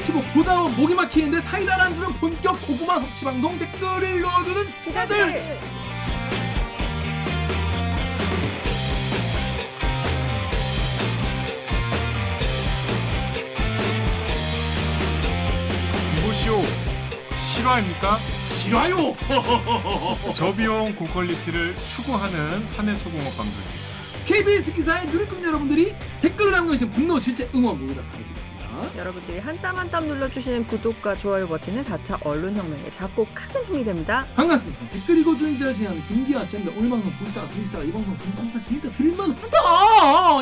치고 보다 목이 막히는데 사이다를 안 주면 본격 고구마 섭취 방송 댓글 읽어주는 기자들. 이보시오 실화입니까? 싫어요. 저비용 고퀄리티를 추구하는 사내수공업 방송입니다. KBS 기사의 누리꾼 여러분들이 댓글을 남겨주신 분노, 질책, 응원 모두 다 보내드리겠습니다. 여러분들이 한 땀 한 땀 눌러주시는 구독과 좋아요 버튼은 4차 언론혁명에 작고 큰 힘이 됩니다. 반갑습니다. 댓글 읽어주는 기자를 진행하는 김기아 쌤입니다. 오늘 방송 보시다가 들으시다가 이 방송 괜찮다, 재밌다, 들을만 하다!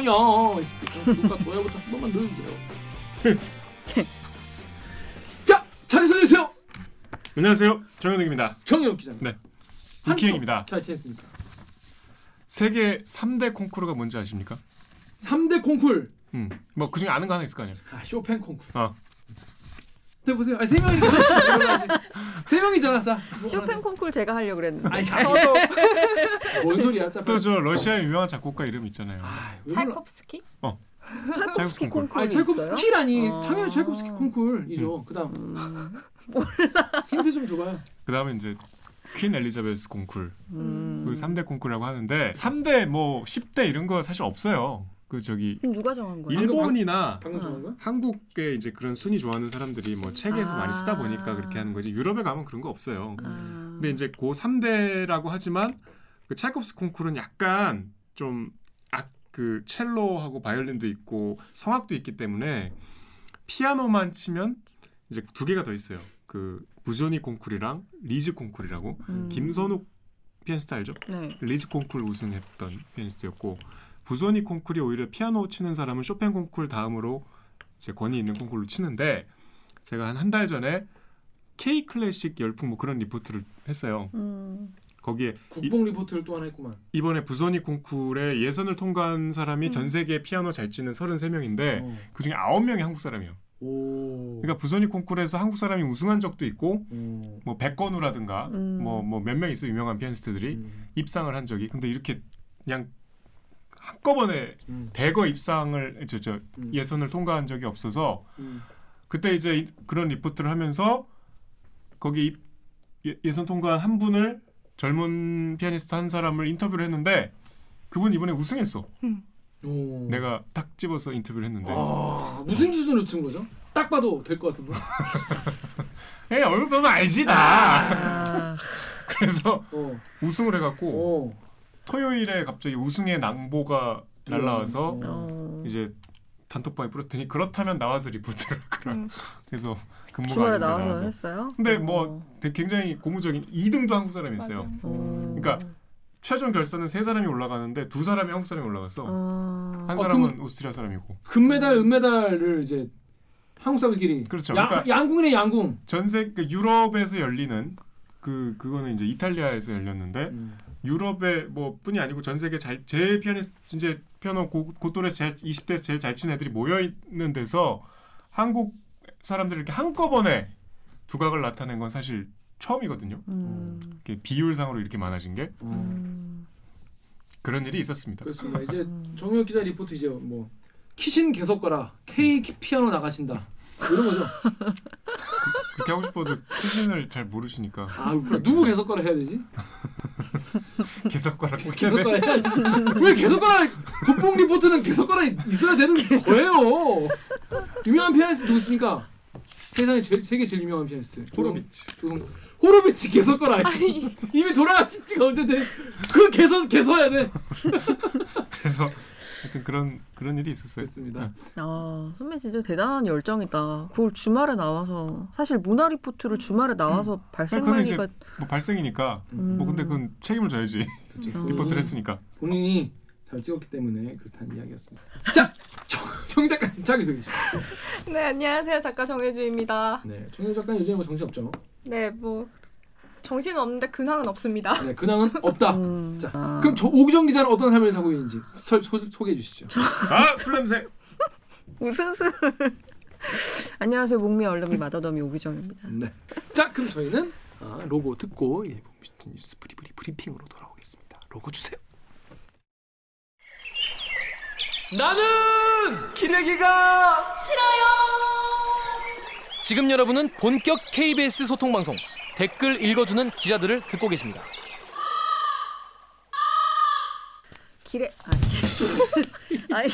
야! 구독과 좋아요부터 한 번만 눌러주세요. 자, 자리 소개해주세요. 안녕하세요 정현욱입니다. 정영 기자입니다. 네. 이기행입니다. 잘 지냈습니까? 세계 3대 콩쿠르가 뭔지 아십니까? 3대 콩쿨. 음. 뭐 그중에 아는 거 하나 있을 거 아니에요. 아, 쇼팽 콩쿨. 어. 네, 보세요. 아, 세 명이잖아. 세 명이잖아. 자. 뭐 쇼팽 콩쿨 제가 하려고 그랬는데. 아이, 저도 더. 뭔 소리야? 자, 또저 러시아의 유명한 작곡가 이름 있잖아요. 아, 왜 몰라? 찰콥스키? 차이콥스키 콩쿨. 아니 찰콥스키라니 어. 당연히 찰콥스키 콩쿨이죠. 그다음 음, 힌트 좀 줘봐요. 그다음에 이제 퀸 엘리자베스 콩쿨. 음. 그 3대 콩쿨이라고 하는데 3대 뭐 10대 이런 거 사실 없어요. 그 저기 누가 정한 거야? 일본이나 방금 정한 거야? 한국의 이제 그런 순위 좋아하는 사람들이 뭐 책에서 많이 쓰다 아. 보니까 그렇게 하는 거지. 유럽에 가면 그런 거 없어요. 아. 근데 이제 고 3대라고 하지만 그 찰콥스 콩쿨은 약간 좀 악 그 첼로하고 바이올린도 있고 성악도 있기 때문에 피아노만 치면 이제 두 개가 더 있어요. 그 부조니 콩쿨이랑 리즈 콩쿨이라고 음. 김선욱 피아니스트 알죠? 네. 리즈 콩쿨 우승했던 피아니스트였고 부조니 콩쿨이 오히려 피아노 치는 사람은 쇼팽 콩쿨 다음으로 이제 권위 있는 콩쿨로 치는데 제가 한 한 달 전에 K 클래식 열풍 뭐 그런 리포트를 했어요. 음. 거기에 이, 국뽕 리포트를 또 하나 했구만. 이번에 부조니 콩쿨에 예선을 통과한 사람이 음. 전 세계 피아노 잘 치는 33명인데 어. 그중에 9명이 한국 사람이에요. 오. 그러니까 부조니 콩쿨에서 한국 사람이 우승한 적도 있고 오. 뭐 백건우라든가 음. 뭐뭐 몇 명 있어 유명한 피아니스트들이 음. 입상을 한 적이 근데 이렇게 그냥 한꺼번에 음. 대거 입상을 저, 저 음. 예선을 통과한 적이 없어서 음. 그때 이제 이- 그런 리포트를 하면서 거기 입- 예, 예선 통과한 한 분을 젊은 피아니스트 한 사람을 인터뷰를 했는데 그분 이번에 우승했어. 오. 내가 딱 집어서 인터뷰를 했는데 아, 무슨 기준으로 친 거죠? 딱 봐도 될 것 같은데. 에 얼굴 보면 알지 나. 아. 그래서 어. 우승을 해갖고 어. 토요일에 갑자기 우승의 낭보가 날라와서 어. 어. 이제 단톡방에 뿌렸더니 그렇다면 나와서 리포트를 하라. 음. 그래서 근무가 주말에 나와서. 했어요? 근데 뭐 되게 굉장히 고무적인 2등도 한국 사람이 있어요. 맞아요. 어. 그러니까 최종 결선은 세 사람이 올라가는데 두 사람이 한국 사람이 올라갔어. 어. 한 어, 사람은 오스트리아 사람이고. 금메달, 은메달을 이제 한국 사람들끼리 그렇죠. 야, 그러니까 양궁이네 양궁. 전세 그 유럽에서 열리는 그 그거는 이제 이탈리아에서 열렸는데 음. 유럽의 뭐 뿐이 아니고 전 세계 잘 제일 피아니스트 이제 피아노 고, 고또래 제일 20대 제일 잘 치는 애들이 모여 있는 데서 한국 사람들이 이렇게 한꺼번에 두각을 나타낸 건 사실 처음이거든요. 음. 이렇게 비율상으로 이렇게 많아진 게 어. 음. 그런 일이 있었습니다. 그렇습니다. 이제 음. 정혁 기자 리포트 이제 뭐 키신 개석거라 K 피아노 나가신다 이런 거죠. 그렇게 하고 싶어도 수신을 잘 모르시니까 아 누구 개석거라 해야 되지? 개석과라 꼭 해야 돼. 개석거라 해야지. 왜 개석거라? 국뽕 리포트는 개석거라 있어야 되는 거예요. 유명한 피아니스트 누구 있습니까? 세상에 제일, 세계 제일 유명한 피아니스트 호로비치. 조성- 호로비치 개석거라 이미 돌아가신 지가 언젠데? 그 개서 개서야 돼. 그래서 하여튼 그런 그런 일이 있었어요. 그렇습니다. 아, 선배 진짜 대단한 열정이다. 그걸 주말에 나와서 사실 문화 리포트를 주말에 나와서 발생 그건 이제 말기가 뭐 발생이니까 음. 뭐 근데 그건 책임을 져야지 그렇죠. 음. 리포트를 했으니까. 본인이 잘 찍었기 때문에 그렇다는 이야기였습니다. 자, 정, 정 작가님 자기 소개 좀. 네 안녕하세요 작가 정혜주입니다. 네, 정현 작가님 요즘에 뭐 정신 없죠? 네 뭐 정신은 없는데 근황은 없습니다. 네, 근황은 없다. 음. 자, 아. 그럼 저 오기정 기자는 어떤 삶을 사고 있는지 서, 소, 소개해 주시죠. 아 술 냄새. 무슨 술? 안녕하세요. 목미 얼름이 마더더미 오기정입니다. 네. 자, 그럼 저희는 아, 로고 듣고 예, 뉴스 브리브리 브리핑으로 돌아오겠습니다. 로고 주세요. 나는 기레기가 싫어요. 지금 여러분은 본격 KBS 소통 방송 댓글 읽어주는 기자들을 듣고 계십니다. 길에 아니, 아니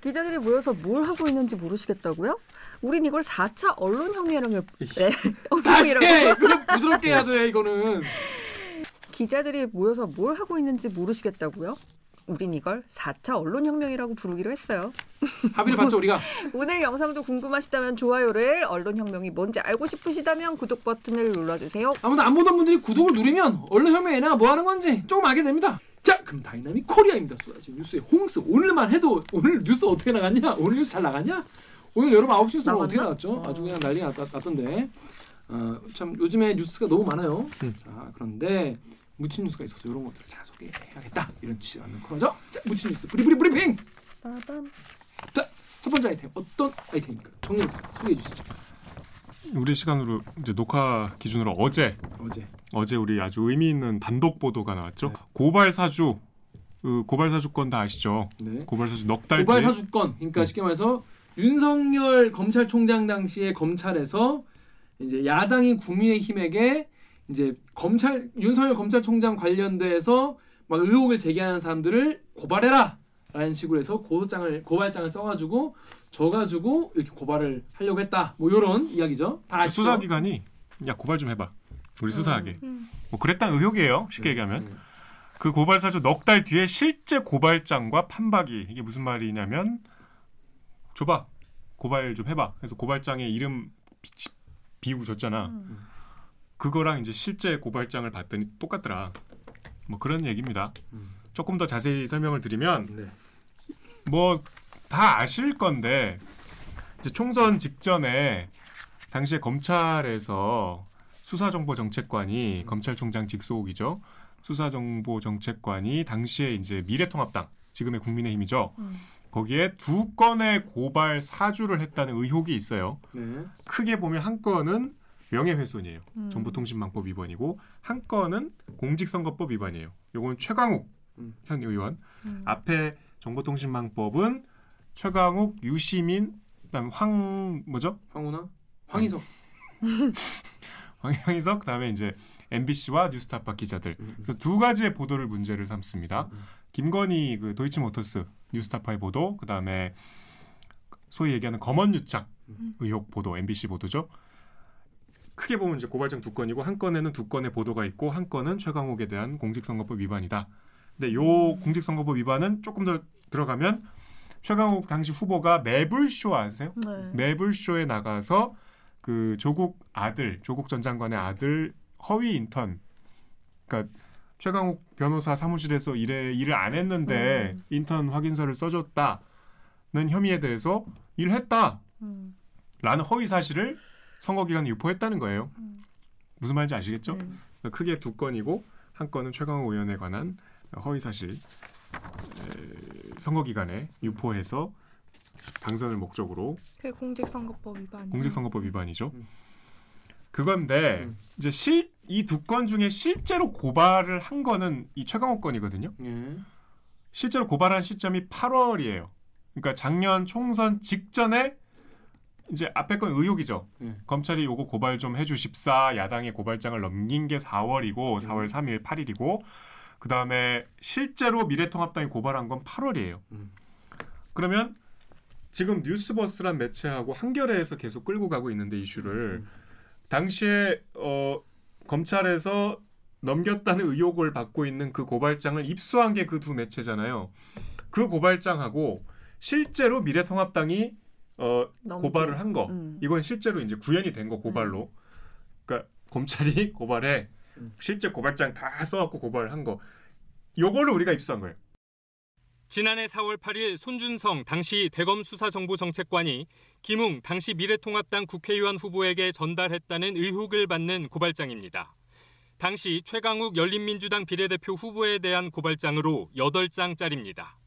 기자들이 모여서 뭘 하고 있는지 모르시겠다고요? 우린 이걸 4차 언론혁명이라고 네, 다시 해. 그거 부드럽게 해야 돼 이거는. 기자들이 모여서 뭘 하고 있는지 모르시겠다고요? 우린 이걸 4차 언론혁명이라고 부르기로 했어요. 합의를 봤죠 우리가. 오늘 영상도 궁금하시다면 좋아요를 언론혁명이 뭔지 알고 싶으시다면 구독 버튼을 눌러주세요. 아무도 안 보던 분들이 구독을 누르면 얘네가 뭐 하는 건지 조금 알게 됩니다. 자, 그럼 다이나믹 코리아입니다. 쏟아진 뉴스의 홍수. 오늘만 해도 오늘 뉴스 어떻게 나갔냐? 오늘 뉴스 잘 나갔냐? 오늘 여러분 9시 뉴스가 나갔나? 어떻게 나갔죠? 어. 아주 그냥 난리가 났, 났던데. 어, 참 요즘에 뉴스가 너무 많아요. 음. 자, 그런데 묻힌 뉴스가 있어서 이런 것들을 잘 소개해야겠다. 이런 취지라는 코너죠. 자, 묻힌 뉴스 브리브리 브리핑. 빠밤. 자, 첫 번째 아이템 어떤 아이템입니까? 정리 소개해 주시죠. 우리 시간으로 이제 녹화 기준으로 어제 어제. 어제 우리 아주 의미 있는 단독 보도가 나왔죠. 네. 고발 사주 그 고발 사주 건 다 아시죠? 네. 고발 사주 넉 달 고발 뒤에 사주권. 그러니까 음. 쉽게 말해서 윤석열 검찰총장 당시에 검찰에서 이제 야당인 국민의힘에게 이제 검찰 윤석열 검찰총장 관련돼서 막 의혹을 제기하는 사람들을 고발해라. 라는 식으로 해서 고소장을 고발장을 써가지고 져가지고 이렇게 고발을 하려고 했다. 뭐 이런 이야기죠. 다 아시죠? 수사기관이 야 고발 좀 해봐. 우리 수사하게. 음. 뭐 그랬다는 의혹이에요. 쉽게 네, 얘기하면. 네. 그 고발 사주 넉 달 뒤에 실제 고발장과 판박이 이게 무슨 말이냐면 줘봐 고발 좀 해봐. 그래서 고발장에 이름 비, 비우고 줬잖아. 음. 그거랑 이제 실제 고발장을 봤더니 똑같더라. 뭐 그런 얘기입니다. 음. 조금 더 자세히 설명을 드리면 네. 뭐다 아실 건데 이제 총선 직전에 당시에 검찰에서 수사정보정책관이 검찰총장 직속이죠. 수사정보정책관이 당시에 이제 미래통합당 지금의 국민의힘이죠. 음. 거기에 두 건의 고발 사주를 했다는 의혹이 있어요. 네. 크게 보면 한 건은 명예훼손이에요. 음. 정보통신망법 위반이고 한 건은 공직선거법 위반이에요. 요건 최강욱 음. 현 의원 음. 앞에 정보통신망법은 최강욱, 유시민, 그다음 황 뭐죠? 황운하, 황희석. 황향이석 그다음에 이제 MBC와 뉴스타파 기자들. 음. 그래서 두 가지의 보도를 문제를 삼습니다. 음. 김건희 그 도이치모터스 뉴스타파의 보도, 그다음에 소위 얘기하는 검언 유착 음. 의혹 보도, MBC 보도죠. 크게 보면 이제 고발장 두 건이고 한 건에는 두 건의 보도가 있고 한 건은 최강욱에 대한 공직선거법 위반이다. 근데 요 공직선거법 위반은 조금 더 들어가면 최강욱 당시 후보가 매불쇼 아세요? 네. 매불쇼에 나가서 그 조국 아들, 조국 전 장관의 아들 허위 인턴, 그러니까 최강욱 변호사 사무실에서 일에 일을 안 했는데 음. 인턴 확인서를 써줬다는 혐의에 대해서 일했다라는 음. 허위 사실을 선거기관에 유포했다는 거예요. 음. 무슨 말인지 아시겠죠? 네. 크게 두 건이고 한 건은 최강욱 의원에 관한 허위 사실 에, 선거기관에 유포해서 당선을 목적으로 그게 공직선거법 위반이죠. 공직선거법 위반이죠. 음. 그건데 음. 이제 실 이 두 건 중에 실제로 고발을 한 거는 이 최강욱 건이거든요. 예. 실제로 고발한 시점이 8월이에요. 그러니까 작년 총선 직전에 이제 앞에 건 의혹이죠. 예. 검찰이 요거 고발 좀 해주십사 야당의 고발장을 넘긴 게 4월이고 4월 3일 8일이고 그 다음에 실제로 미래통합당이 고발한 건 8월이에요. 음. 그러면 지금 뉴스버스란 매체하고 한겨레에서 계속 끌고 가고 있는데 이슈를 당시에 어, 검찰에서 넘겼다는 의혹을 받고 있는 그 고발장을 입수한 게 그 두 매체잖아요. 그 고발장하고 실제로 미래통합당이 어, 넘게. 고발을 한 거. 음. 이건 실제로 이제 구현이 된 거 고발로. 그러니까 검찰이 고발해 음. 실제 고발장 다 써갖고 고발한 거. 요거를 우리가 입수한 거예요. 지난해 4월 8일 손준성 당시 대검 수사정보정책관이 김웅 당시 미래통합당 국회의원 후보에게 전달했다는 의혹을 받는 고발장입니다. 당시 최강욱 열린민주당 비례대표 후보에 대한 고발장으로 8장짜리입니다.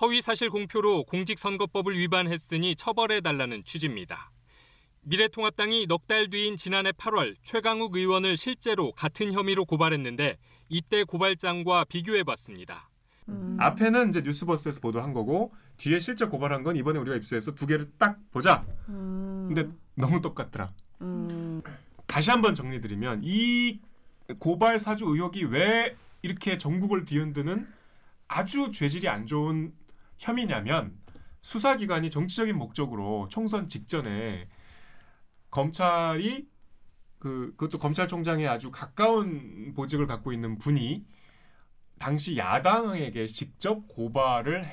허위 사실 공표로 공직선거법을 위반했으니 처벌해달라는 취지입니다. 미래통합당이 넉 달 뒤인 지난해 8월 최강욱 의원을 실제로 같은 혐의로 고발했는데 이때 고발장과 비교해봤습니다. 음. 앞에는 이제 뉴스버스에서 보도한 거고 뒤에 실제 고발한 건 이번에 우리가 입수해서 두 개를 딱 보자. 음. 근데 너무 똑같더라. 음, 다시 한번 정리드리면 이 고발 사주 의혹이 왜 이렇게 전국을 뒤흔드는 아주 죄질이 안 좋은 혐의냐면 수사기관이 정치적인 목적으로 총선 직전에 검찰이 그 그것도 검찰총장에 아주 가까운 보직을 갖고 있는 분이 당시 야당에게 직접 고발을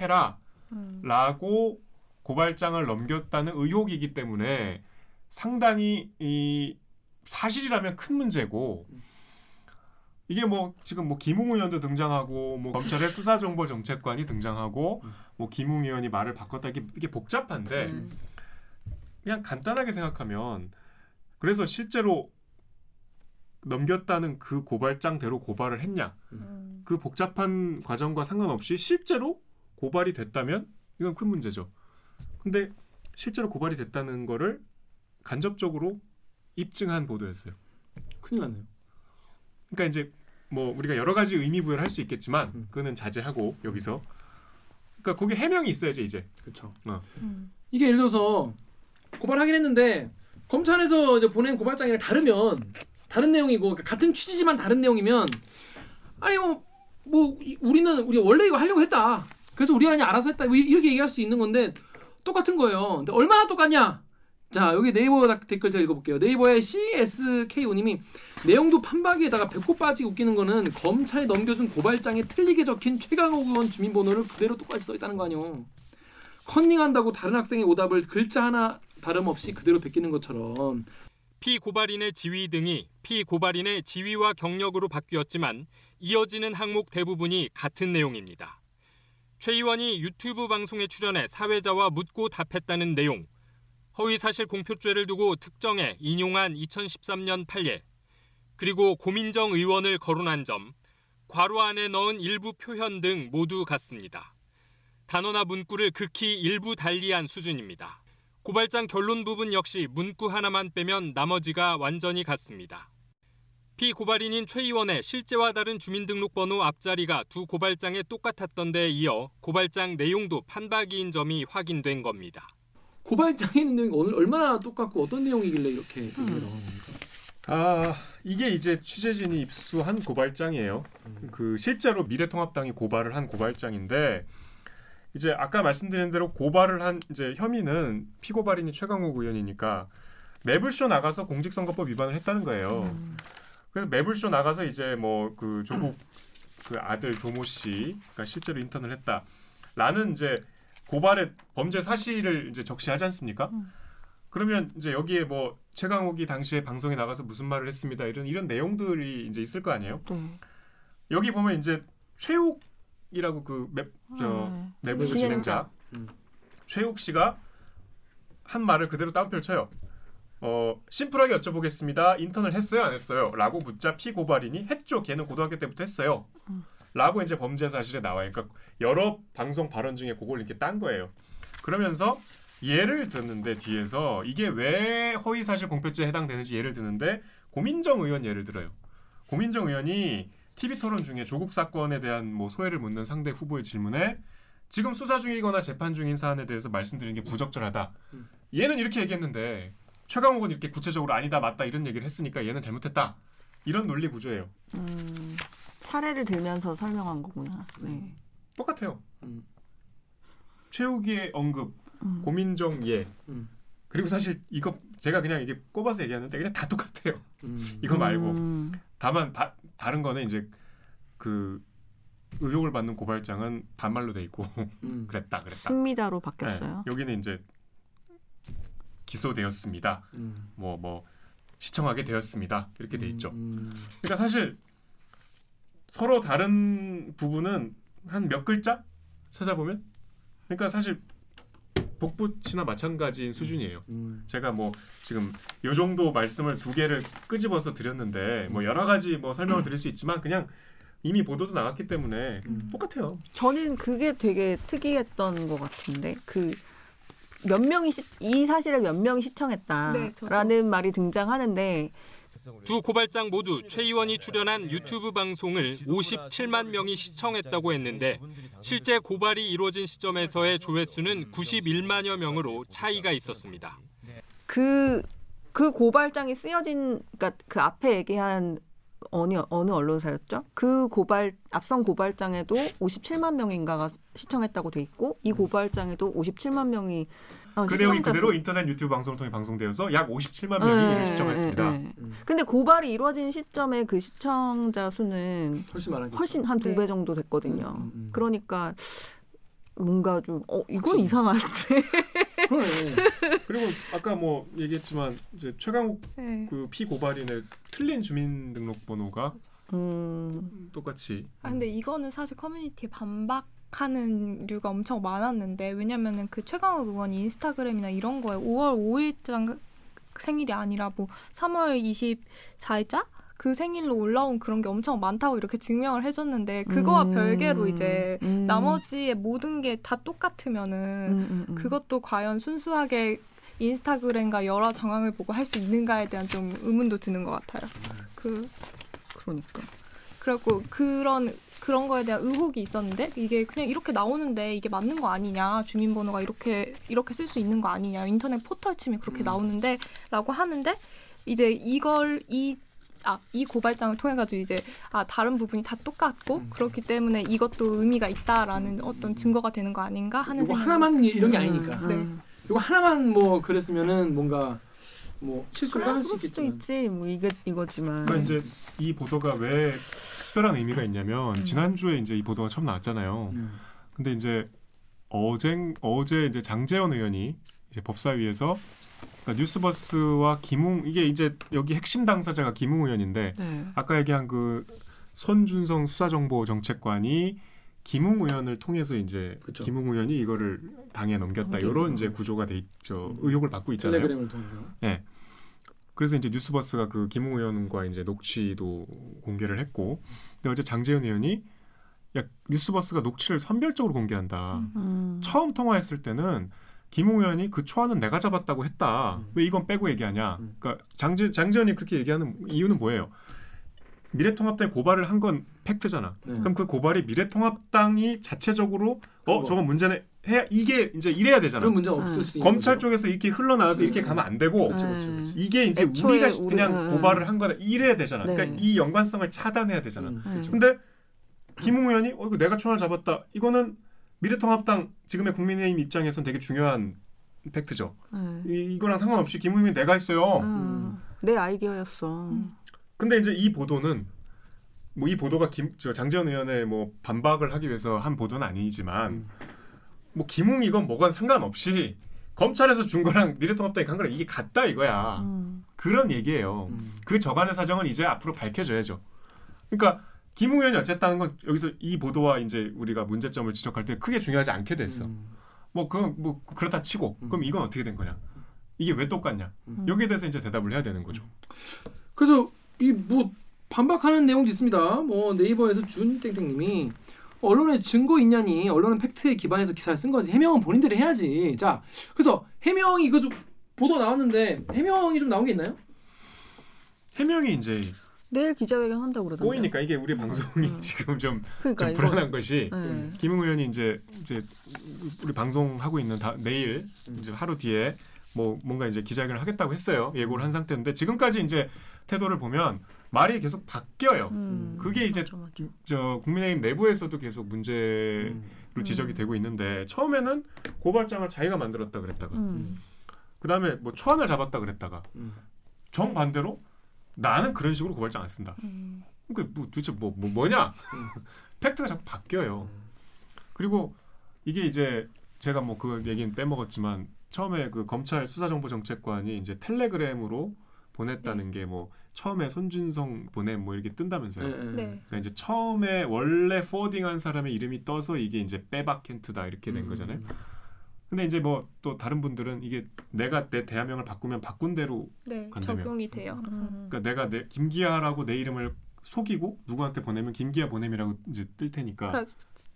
해라라고 고발장을 넘겼다는 의혹이기 때문에 상당히 이 사실이라면 큰 문제고 이게 뭐 지금 뭐 김웅 의원도 등장하고 뭐 검찰의 수사 정보 정책관이 등장하고 뭐 김웅 의원이 말을 바꿨다 이게, 이게 복잡한데 음. 그냥 간단하게 생각하면 그래서 실제로 넘겼다는 그 고발장대로 고발을 했냐 음. 그 복잡한 과정과 상관없이 실제로 고발이 됐다면 이건 큰 문제죠. 근데 실제로 고발이 됐다는 거를 간접적으로 입증한 보도였어요. 큰일 났네요. 그러니까 이제 뭐 우리가 여러 가지 의미 부여를 할 수 있겠지만 음. 그거는 자제하고 여기서 그러니까 거기 해명이 있어야죠 이제. 그렇죠. 음. 이게 예를 들어서 고발하긴 했는데 검찰에서 이제 보낸 고발장이랑 다르면 다른 내용이고 그러니까 같은 취지지만 다른 내용이면 아니 뭐, 뭐 이- 우리는 우리 원래 이거 하려고 했다. 그래서 우리가 그냥 알아서 했다. 뭐 이렇게 얘기할 수 있는 건데 똑같은 거예요. 근데 얼마나 똑같냐? 자 여기 네이버 다- 댓글 제가 읽어볼게요. 네이버의 CSKO님이 내용도 판박이에다가 배꼽 빠지게 웃기는 거는 검찰이 넘겨준 고발장에 틀리게 적힌 최강욱 의원 주민번호를 그대로 똑같이 써있다는 거 아니에요. 컨닝한다고 다른 학생의 오답을 글자 하나 다름없이 그대로 베끼는 것처럼 피고발인의 지위 등이 피고발인의 지위와 경력으로 바뀌었지만 이어지는 항목 대부분이 같은 내용입니다. 최 의원이 유튜브 방송에 출연해 사회자와 묻고 답했다는 내용, 허위사실 공표죄를 두고 특정해 인용한 2013년 판례, 그리고 고민정 의원을 거론한 점, 괄호 안에 넣은 일부 표현 등 모두 같습니다. 단어나 문구를 극히 일부 달리한 수준입니다. 고발장 결론 부분 역시 문구 하나만 빼면 나머지가 완전히 같습니다. 피고발인인 최 의원의 실제와 다른 주민등록번호 앞자리가 두 고발장에 똑같았던 데에 이어 고발장 내용도 판박이인 점이 확인된 겁니다. 고발장에 있는 내용이 어느- 얼마나 똑같고 어떤 내용이길래 이렇게 얘기가 나오는 겁니까? 아 이게 이제 취재진이 입수한 고발장이에요. 그 실제로 미래통합당이 고발을 한 고발장인데 이제 아까 말씀드린 대로 고발을 한 이제 혐의는 피고발인이 최강욱 의원이니까 매불쇼 나가서 공직선거법 위반을 했다는 거예요. 음. 그래서 매불쇼 나가서 이제 뭐 그 조국 그 아들 조모 씨가 실제로 인턴을 했다라는 이제 고발의 범죄 사실을 이제 적시하지 않습니까? 음. 그러면 이제 여기에 뭐 최강욱이 당시에 방송에 나가서 무슨 말을 했습니다 이런 이런 내용들이 이제 있을 거 아니에요? 네. 여기 보면 이제 최욱이라고 그맵저 네. 내부 진행자. 진행자 음. 최욱 씨가 한 말을 그대로 따옴표를 쳐요. 어 심플하게 여쭤보겠습니다. 인턴을 했어요, 안 했어요? 라고 묻자 피고발인이 했죠. 걔는 고등학교 때부터 했어요. 음. 라고 이제 범죄 사실에 나와요. 그러니까 여러 방송 발언 중에 그걸 이렇게 딴 거예요. 그러면서 예를 듣는데 뒤에서 이게 왜 허위 사실 공표죄에 해당되는지 예를 드는데 고민정 의원 예를 들어요. 고민정 의원이 TV 토론 중에 조국 사건에 대한 뭐 소회를 묻는 상대 후보의 질문에 지금 수사 중이거나 재판 중인 사안에 대해서 말씀드리는 게 부적절하다. 음. 얘는 이렇게 얘기했는데 최강욱은 이렇게 구체적으로 아니다 맞다 이런 얘기를 했으니까 얘는 잘못했다. 이런 논리 구조예요. 음, 사례를 들면서 설명한 거구나. 네. 똑같아요. 음. 최욱의 언급, 음. 고민정 예. 음. 그리고 사실 이거 제가 그냥 이게 꼽아서 얘기하는데 그냥 다 똑같아요. 음. 이거 말고 음. 다만 바, 다른 거는 이제 그 의혹을 받는 고발장은 반말로 돼 있고 음. 그랬다 그랬다. 승미다로 바뀌었어요. 네, 여기는 이제 기소되었습니다. 음. 뭐뭐 시청하게 되었습니다. 이렇게 돼 있죠. 음. 그러니까 사실 서로 다른 부분은 한 몇 글자 찾아보면 그러니까 사실 복붙이나 마찬가지인 수준이에요. 음. 제가 뭐 지금 요 정도 말씀을 두 개를 끄집어서 드렸는데 뭐 여러 가지 뭐 설명을 드릴 수 있지만 그냥 이미 보도도 나갔기 때문에 음. 똑같아요. 저는 그게 되게 특이했던 것 같은데 그 몇 명이 시, 이 사실을 몇 명이 네, 시청했다라는 저도. 말이 등장하는데 두 고발장 모두 최 의원이 출연한 유튜브 방송을 57만 명이 시청했다고 했는데 실제 고발이 이루어진 시점에서의 조회수는 91만여 명으로 차이가 있었습니다. 그그 고발장이 쓰여진 그러니까 그 앞에 얘기한 어느 어느 언론사였죠? 그 고발 앞선 고발장에도 57만 명인가가 시청했다고 돼 있고 이 고발장에도 57만 명이 어, 그 내용이 그대로 수- 인터넷 유튜브 방송을 통해 방송되어서 약 57만 명이 예, 이를 시청했습니다. 음. 근데 고발이 이루어진 시점에 그 시청자 수는 훨씬. 훨씬 한두 네. 배 정도 됐거든요. 음, 음. 그러니까 뭔가 좀 어 이건 확실히. 이상한데. 그러네. 그리고 아까 뭐 얘기했지만 이제 최강욱 네. 그 피고발인의 틀린 주민등록번호가 음. 똑같이 아, 근데 이거는 사실 커뮤니티에 반박 하는 류가 엄청 많았는데 왜냐면은 그 최강욱 의원이 인스타그램이나 이런 거에 5월 5일자 생일이 아니라 뭐 3월 24일자 그 생일로 올라온 그런 게 엄청 많다고 이렇게 증명을 해줬는데 그거와 음. 별개로 이제 음. 나머지의 모든 게 다 똑같으면은 음, 음, 음. 그것도 과연 순수하게 인스타그램과 여러 정황을 보고 할 수 있는가에 대한 좀 의문도 드는 것 같아요. 그 그러니까. 그리고 그런 그런 거에 대한 의혹이 있었는데 이게 그냥 이렇게 나오는데 이게 맞는 거 아니냐 주민번호가 이렇게 이렇게 쓸 수 있는 거 아니냐 인터넷 포털 치면 그렇게 음. 나오는데라고 하는데 이제 이걸 이 아, 이 고발장을 통해 가지고 이제 아 다른 부분이 다 똑같고 음. 그렇기 때문에 이것도 의미가 있다라는 어떤 증거가 되는 거 아닌가 하는 이거 생각이 하나만 이- 이런 게 음, 아니니까. 네. 음. 이거 하나만 뭐 그랬으면은 뭔가 뭐 실수가 그래 할수 그럴 수도 있겠지만. 있지. 뭐 이게 이거지만. 그러니까 이제 이 보도가 왜 특별한 의미가 있냐면 음. 지난주에 이제 이 보도가 처음 나왔잖아요. 음. 근데 이제 어제 어제 이제 장재원 의원이 이제 법사위에서 그러니까 뉴스버스와 김웅 이게 이제 여기 핵심 당사자가 김웅 의원인데 네. 아까 얘기한 그 손준성 수사정보정책관이 김웅 의원을 통해서 이제 그쵸. 김웅 의원이 이거를 당에 넘겼다. 이런 이제 구조가 돼 있죠 의혹을 받고 있잖아요. 텔레그램을 통해서. 그래서 이제 뉴스버스가 그 김웅 의원과 이제 녹취도 공개를 했고, 근데 어제 장재현 의원이 야 뉴스버스가 녹취를 선별적으로 공개한다. 음. 처음 통화했을 때는 김웅 의원이 그 초안은 내가 잡았다고 했다. 음. 왜 이건 빼고 얘기하냐? 음. 그러니까 장재 장재현이 그렇게 얘기하는 이유는 뭐예요? 미래통합당에 고발을 한 건 팩트잖아. 네. 그럼 그 고발이 미래통합당이 자체적으로 어 그거. 저건 문제네 해야 이게 이제 이래야 되잖아. 그런 문제 없을 음. 수 있는 검찰 거죠. 쪽에서 이렇게 흘러나와서 이렇게 음. 가면 안 되고 그렇죠, 네. 그렇죠. 이게 이제 우리가 우리- 그냥 음. 고발을 한 거다 이래야 되잖아. 네. 그러니까 이 연관성을 차단해야 되잖아. 음, 네. 그렇죠. 근데 김웅 의원이 어 이거 내가 총알 잡았다. 이거는 미래통합당 지금의 국민의힘 입장에선 되게 중요한 팩트죠. 네. 이, 이거랑 상관없이 김웅 의원이 내가 했어요. 음. 내 아이디어였어. 음. 근데 이제 이 보도는 뭐 이 보도가 김 저 장재현 의원의 뭐 반박을 하기 위해서 한 보도는 아니지만 음. 뭐 김웅 이건 뭐건 상관없이 검찰에서 준 거랑 미래통합당이 간 거랑 이게 같다 이거야. 음. 그런 얘기예요. 음. 그 저간의 사정은 이제 앞으로 밝혀져야죠. 그러니까 김웅 의원이 어쨌다는 건 여기서 이 보도와 이제 우리가 문제점을 지적할 때 크게 중요하지 않게 됐어. 음. 뭐 그건 뭐 그렇다 치고 음. 그럼 이건 어떻게 된 거냐? 이게 왜 똑같냐? 음. 여기에 대해서 이제 대답을 해야 되는 거죠. 그래서 이뭐 반박하는 내용도 있습니다. 뭐 네이버에서 준땡땡님이 언론에 증거 있냐니 언론은 팩트에 기반해서 기사를 쓴 거지 해명은 본인들이 해야지. 자 그래서 해명이 이거 좀 보도 나왔는데 해명이 좀 나온 게 있나요? 해명이 이제 내일 기자회견 한다고 그러던데. 꼬이니까 이게 우리 방송이 음. 지금 좀, 그러니까 좀 이거- 불안한 것이 네. 김웅 의원이 이제 이제 우리 방송 하고 있는 다, 내일 음. 이제 하루 뒤에 뭐 뭔가 이제 기자회견을 하겠다고 했어요. 예고를 한 상태인데 지금까지 이제 태도를 보면 말이 계속 바뀌어요. 음. 그게 이제 맞아, 맞아. 저 국민의힘 내부에서도 계속 문제로 음. 지적이 음. 되고 있는데 처음에는 고발장을 자기가 만들었다 그랬다가 음. 그다음에 뭐 초안을 잡았다 그랬다가 음. 정 반대로 나는 그런 식으로 고발장 안 쓴다. 음. 그러니까 뭐 도대체 뭐, 뭐 뭐냐? 음. 팩트가 자꾸 바뀌어요. 그리고 이게 이제 제가 뭐 그 얘기는 빼먹었지만 처음에 그 검찰 수사정보정책관이 이제 텔레그램으로 보냈다는 게 뭐 처음에 손준성 보냄 뭐 이렇게 뜬다면서요. 네, 네. 네. 그러니까 이제 처음에 원래 포워딩한 사람의 이름이 떠서 이게 이제 빼박 힌트다 이렇게 된 음. 거잖아요. 근데 이제 뭐 또 다른 분들은 이게 내가 내 대화명을 바꾸면 바꾼 대로 네, 간다며. 적용이 돼요. 음. 그러니까 내가 내 김기아라고 내 이름을 속이고 누구한테 보내면 김기아 보냄이라고 이제 뜰 테니까 그러니까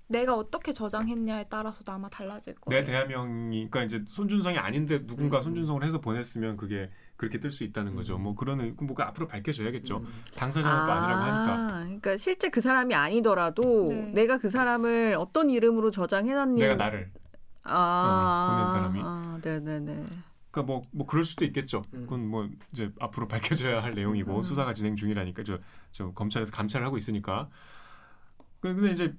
내가 어떻게 저장했냐에 따라서도 아마 달라질 거예요. 내 대화명이 그러니까 이제 손준성이 아닌데 누군가 음. 손준성을 해서 보냈으면 그게 그렇게 뜰 수 있다는 거죠. 음. 뭐 그런 뭐가 앞으로 밝혀져야겠죠. 음. 당사자는 또 아니라고 하니까 그러니까 실제 그 사람이 아니더라도 네. 내가 그 사람을 어떤 이름으로 저장해놨니? 내가 나를 아, 음, 보낸 사람이. 아, 네네네. 그러니까 뭐 뭐 그럴 수도 있겠죠. 음. 그건 뭐 이제 앞으로 밝혀져야 할 내용이고 음. 수사가 진행 중이라니까 저, 저 검찰에서 감찰을 하고 있으니까. 근데 이제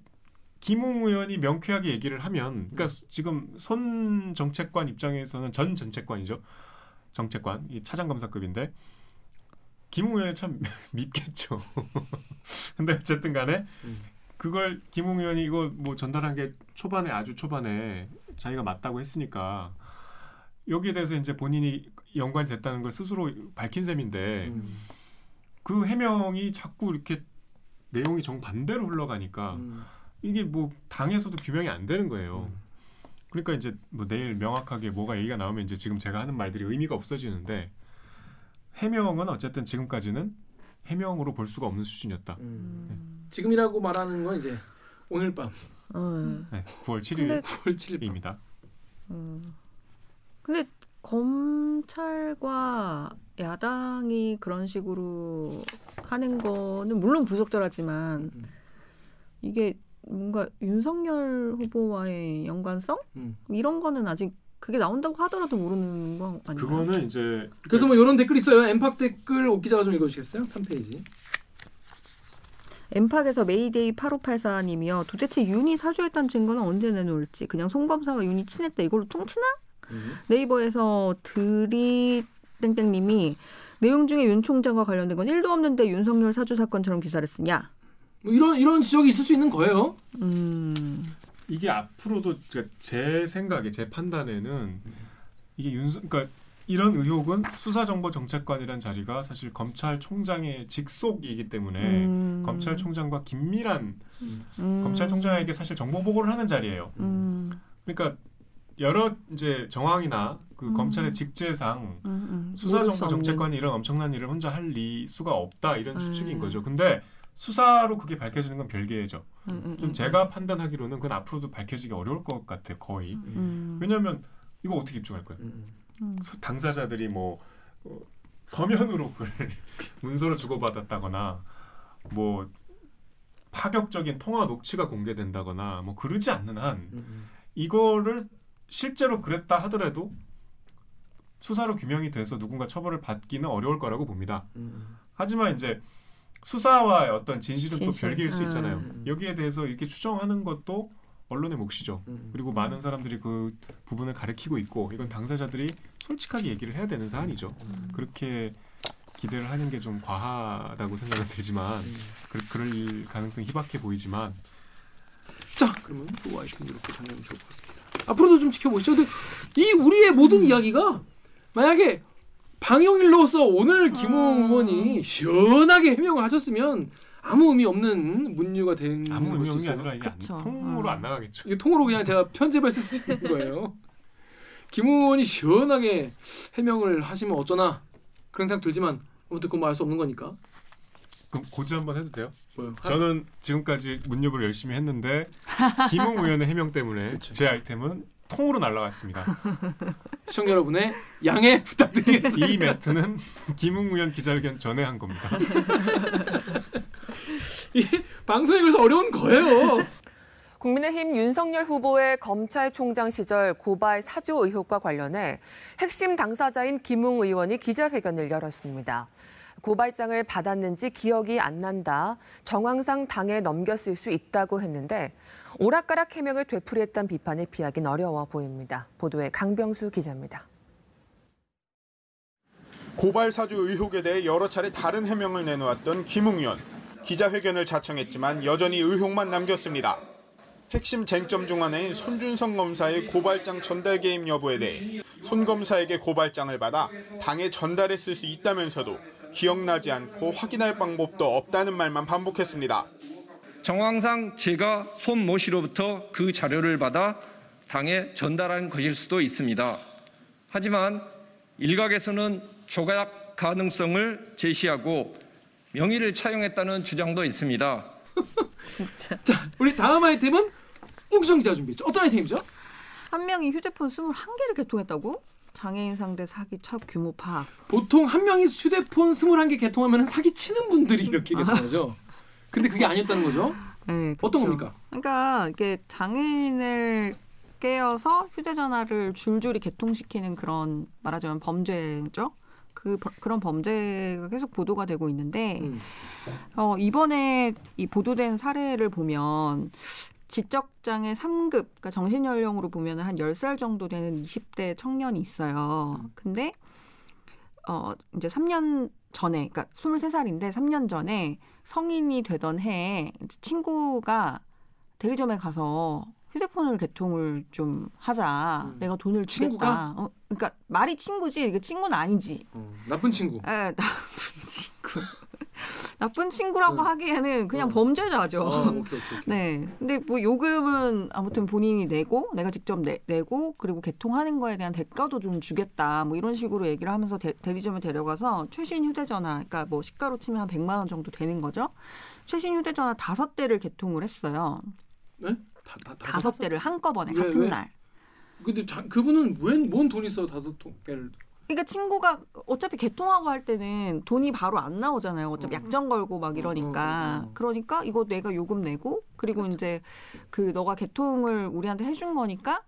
김웅 의원이 명쾌하게 얘기를 하면, 그러니까 음. 지금 손 정책관 입장에서는 전 정책관이죠. 정책관 이 차장 검사급인데 김웅 의원 참 밉겠죠. 근데 어쨌든 간에 음. 그걸 김웅 의원이 이거 뭐 전달한 게 초반에 아주 초반에 자기가 맞다고 했으니까 여기에 대해서 이제 본인이 연관이 됐다는 걸 스스로 밝힌 셈인데 음. 그 해명이 자꾸 이렇게 내용이 정반대로 흘러가니까 음. 이게 뭐 당에서도 규명이 안 되는 거예요. 음. 그러니까 이제 뭐 내일 명확하게 뭐가 얘기가 나오면 이제 지금 제가 하는 말들이 의미가 없어지는데 해명은 어쨌든 지금까지는 해명으로 볼 수가 없는 수준이었다. 음. 지금이라고 말하는 건 이제 오늘 밤 음. 네, 9월 7일 근데 9월 7일 밤. 입니다. 음. 근데 검찰과 야당이 그런 식으로 하는 거는 물론 부적절하지만 음. 이게 뭔가 윤석열 후보와의 연관성 음. 이런 거는 아직 그게 나온다고 하더라도 모르는 거 아닌가요? 그거는 이제 그래서 뭐 이런 댓글 있어요. 엠팍 댓글 옥 기자가 좀 읽어주시겠어요? 3페이지. 엠팍에서 메이데이 8584님이요. 도대체 윤이 사주했다는 증거는 언제 내놓을지 그냥 송 검사와 윤이 친했다 이걸로 퉁치나? 음. 네이버에서 드리 땡땡님이 내용 중에 윤 총장과 관련된 건 1도 없는데 윤석열 사주 사건처럼 기사를 쓰냐? 뭐 이런 이런 지적이 있을 수 있는 거예요. 음. 이게 앞으로도 그러니까 제 생각에 제 판단에는 이게 윤석 그러니까 이런 의혹은 수사정보정책관이란 자리가 사실 검찰총장의 직속이기 때문에 음. 검찰총장과 긴밀한 음. 검찰총장에게 사실 정보 보고를 하는 자리예요. 음. 그러니까 여러 이제 정황이나 그 음. 검찰의 직제상 음, 음. 수 수사정보정책관이 이런 엄청난 일을 혼자 할 리 수가 없다 이런 추측인 음. 거죠. 근데 수사로 그게 밝혀지는 건 별개죠. 음, 음, 좀 음. 제가 판단하기로는 그건 앞으로도 밝혀지기 어려울 것 같아요. 거의. 음. 왜냐하면 이거 어떻게 입증할 거예요? 음. 음. 서- 당사자들이 뭐 어, 서면으로 그걸 문서로 주고받았다거나 뭐 파격적인 통화 녹취가 공개된다거나 뭐 그러지 않는 한 음. 이거를 실제로 그랬다 하더라도 수사로 규명이 돼서 누군가 처벌을 받기는 어려울 거라고 봅니다. 음. 하지만 이제 수사와 어떤 진실은 또 진실. 별개일 수 있잖아요. 음. 여기에 대해서 이렇게 추정하는 것도 언론의 몫이죠. 음. 그리고 많은 사람들이 그 부분을 가리키고 있고 이건 당사자들이 솔직하게 얘기를 해야 되는 사안이죠. 음. 그렇게 기대를 하는 게 좀 과하다고 생각은 들지만 음. 그, 그럴 가능성이 희박해 보이지만 자, 그러면 또 아이템 이렇게 정리하면 좋을 것 같습니다. 앞으로도 좀 지켜보시죠. 근데 이 우리의 모든 이야기가 만약에 방영일로서 오늘 김홍 아. 의원이 시원하게 해명을 하셨으면 아무 의미 없는 문유가 된 아무 의미 없는 게. 아니라 이게 안. 통으로 음. 안 나가겠죠. 이게 통으로 그냥 제가 편집을 쓸 수 있는 거예요. 김웅 의원이 시원하게 해명을 하시면 어쩌나 그런 생각 들지만 아무튼 그건 뭐알수 없는 거니까. 그럼 고지 한번 해도 돼요? 뭐요? 저는 지금까지 문협을 열심히 했는데 김웅 의원의 해명 때문에 그쵸. 제 아이템은 통으로 날라갔습니다. 시청자 여러분의 양해 부탁드리겠습니다. 이 멘트는 김웅 의원 기자회견 전에 한 겁니다. 이게 방송이 그래서 어려운 거예요. 국민의힘 윤석열 후보의 검찰총장 시절 고발 사주 의혹과 관련해 핵심 당사자인 김웅 의원이 기자회견을 열었습니다. 고발장을 받았는지 기억이 안 난다. 정황상 당에 넘겼을 수 있다고 했는데 오락가락 해명을 되풀이했던 비판을 피하긴 어려워 보입니다. 보도에 강병수 기자입니다. 고발 사주 의혹에 대해 여러 차례 다른 해명을 내놓았던 김웅 의원. 기자회견을 자청했지만 여전히 의혹만 남겼습니다. 핵심 쟁점 중 하나인 손준성 검사의 고발장 전달 개입 여부에 대해 손 검사에게 고발장을 받아 당에 전달했을 수 있다면서도 기억나지 않고 확인할 방법도 없다는 말만 반복했습니다. 정황상 제가 손모 씨로부터 그 자료를 받아 당에 전달한 것일 수도 있습니다. 하지만 일각에서는 조작 가능성을 제시하고 명의를 차용했다는 주장도 있습니다. 진짜 자, 우리 다음 아이템은 기자 준비했죠. 어떤 아이템이죠? 한 명이 휴대폰 21개를 개통했다고? 장애인 상대 사기 첫 규모 파악. 보통 한 명이 휴대폰 21개 개통하면 사기 치는 분들이 이렇게 개통하죠. 근데 그게 아니었다는 거죠. 네, 어떤 그쵸. 겁니까? 그러니까 이게 장애인을 깨어서 휴대전화를 줄줄이 개통시키는 그런 말하자면 범죄죠. 그 버- 그런 범죄가 계속 보도가 되고 있는데 음. 어, 이번에 이 보도된 사례를 보면 지적장애 3급, 그러니까 정신연령으로 보면 한 10살 정도 되는 20대 청년이 있어요. 근데 어, 이제 3년 전에, 그러니까 23살인데 3년 전에 성인이 되던 해에 친구가 대리점에 가서 휴대폰을 개통을 좀 하자. 음. 내가 돈을 주겠다. 어, 그러니까 말이 친구지, 이게 친구는 아니지. 어, 나쁜 친구. 에, 나쁜 친구. 나쁜 친구라고 응. 하기에는 그냥 어. 범죄자죠. 어, 오케이, 오케이, 오케이. 네. 근데 뭐 요금은 아무튼 본인이 내고 내가 직접 내, 내고 그리고 개통하는 거에 대한 대가도 좀 주겠다. 뭐 이런 식으로 얘기를 하면서 대, 대리점에 데려가서 최신 휴대전화, 그러니까 뭐 시가로 치면 한 100만 원 정도 되는 거죠. 최신 휴대전화 다섯 대를 개통을 했어요. 네? 다, 다, 다섯 대를 한꺼번에 왜, 같은 왜? 날. 근데 자, 그분은 웬뭔 돈이 있어 다섯 통을 그러니까 친구가 어차피 개통하고 할 때는 돈이 바로 안 나오잖아요. 어차피 어. 약정 걸고 막 이러니까. 어, 어, 어. 그러니까 이거 내가 요금 내고 그리고 이제 그 너가 개통을 우리한테 해준 거니까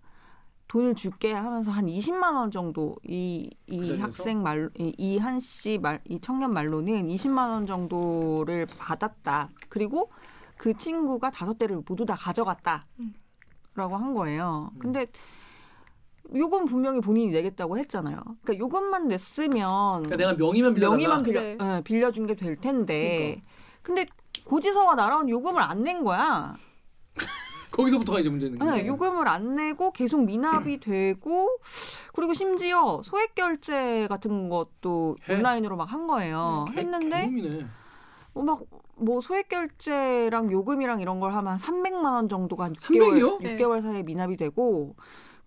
돈을 줄게 하면서 한 20만 원 정도 이그이 자리에서? 학생 말 이 한 씨 말 이 청년 말로는 20만 원 정도를 받았다. 그리고 그 친구가 다섯 대를 모두 다 가져갔다. 음. 라고 한 거예요. 음. 근데 요건 분명히 본인이 내겠다고 했잖아요. 그러니까 요것만 냈으면 그러니까 내가 명의만 빌려 명의만 빌려 네. 예, 빌려준 게 될 텐데. 그러니까. 근데 고지서가 날아온 요금을 안 낸 거야. 거기서부터가 이제 문제 있는 네, 거예요. 요금을 안 내고 계속 미납이 되고 그리고 심지어 소액 결제 같은 것도 해? 온라인으로 막 한 거예요. 개- 했는데 개놈이네. 막뭐 소액 결제랑 요금이랑 이런 걸 하면 300만 원 정도가 한300 이요? 6개월, 네. 6개월 사이에 미납이 되고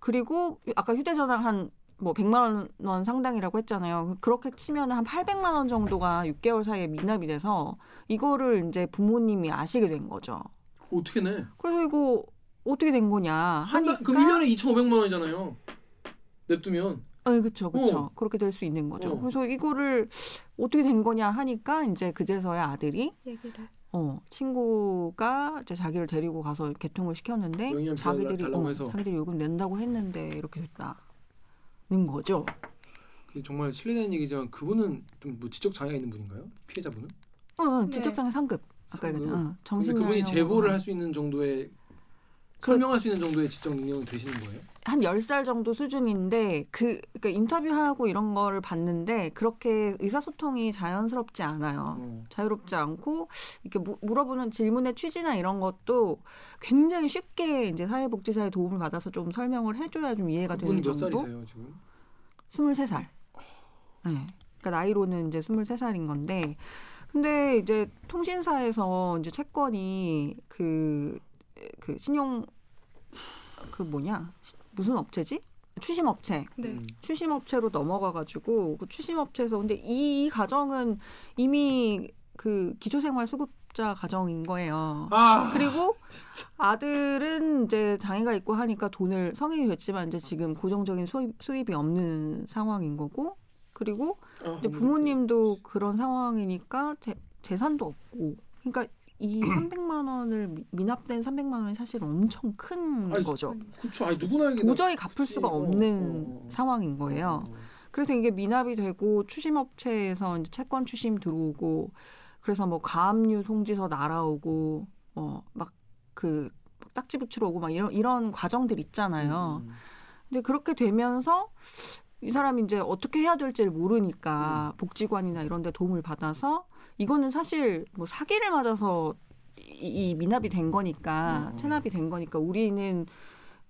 그리고 아까 휴대전화 한뭐 100만 원 상당이라고 했잖아요. 그렇게 치면 한 800만 원 정도가 6개월 사이에 미납이 돼서 이거를 이제 부모님이 아시게 된 거죠. 어떻게 내? 그래서 이거 어떻게 된 거냐 한 하니까 달, 그럼 1년에 2,500만 원이잖아요. 냅두면 네, 그렇죠, 그렇죠. 어. 그렇게 될 수 있는 거죠. 어. 그래서 이거를 어떻게 된 거냐 하니까 이제 그제서야 아들이 얘기를. 어 친구가 이제 자기를 데리고 가서 개통을 시켰는데 자기들이 어. 자기들이 요금 낸다고 했는데 이렇게 됐다는 거죠. 정말 실례되는 얘기지만 그분은 좀 뭐 지적 장애가 있는 분인가요? 피해자분은? 어, 어, 네. 지적 장애 상급 아까. 얘기했잖아. 어, 정신 그분이 제보를 한- 할수 있는 정도의 그- 설명할 수 있는 정도의 지적 능력은 되시는 거예요? 한 10살 정도 수준인데 그 그러니까 인터뷰하고 이런 거를 봤는데 그렇게 의사소통이 자연스럽지 않아요. 어. 자유롭지 않고 이렇게 무- 물어보는 질문의 취지나 이런 것도 굉장히 쉽게 이제 사회복지사의 도움을 받아서 좀 설명을 해 줘야 좀 이해가 되는 몇 정도. 살이세요 지금? 23살. 네. 그러니까 나이로는 이제 23살인 건데 근데 이제 통신사에서 이제 채권이 그, 그 신용 그 뭐냐 무슨 업체지? 추심 업체. 네. 음. 추심 업체로 넘어가 가지고 그 추심 업체에서 근데 이, 이 가정은 이미 그 기초생활 수급자 가정인 거예요. 아 그리고 아들은 이제 장애가 있고 하니까 돈을 성인이 됐지만 이제 지금 고정적인 수입, 수입이 없는 상황인 거고 그리고 아, 이제 부모님도 그런 상황이니까 재, 재산도 없고 그러니까 이 300만 원을 미- 미납된 300만 원이 사실 엄청 큰 아니, 거죠. 그렇죠. 아니 누구나 도저히 갚을 수가 어, 없는 어, 어. 상황인 거예요. 어. 그래서 이게 미납이 되고 추심업체에서 이제 채권 추심 들어오고 그래서 뭐 가압류 송지서 날아오고 어막그 딱지 붙이러 오고 막 이런 이런 과정들 있잖아요. 음. 근데 그렇게 되면서 이 사람이 이제 어떻게 해야 될지를 모르니까 음. 복지관이나 이런 데 도움을 받아서 이거는 사실 뭐 사기를 맞아서 이, 이 미납이 된 거니까 음. 체납이 된 거니까 우리는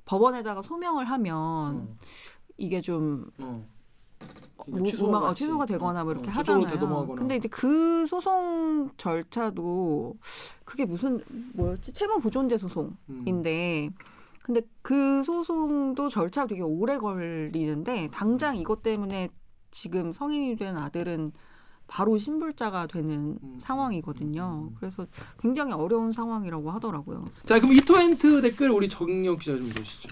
법원에다가 소명을 하면 어. 이게 좀 어. 뭐, 취소가 뭐, 어. 취소가 되거나 뭐 어, 이렇게 어, 하잖아요. 근데 이제 그 소송 절차도 그게 무슨 뭐였지? 채무 보존제 소송인데 음. 근데 그 소송도 절차가 되게 오래 걸리는데 당장 이것 때문에 지금 성인이 된 아들은 바로 신불자가 되는 음. 상황이거든요. 음. 그래서 굉장히 어려운 상황이라고 하더라고요. 자 그럼 이토엔트 댓글 우리 정영 기자 좀 보시죠.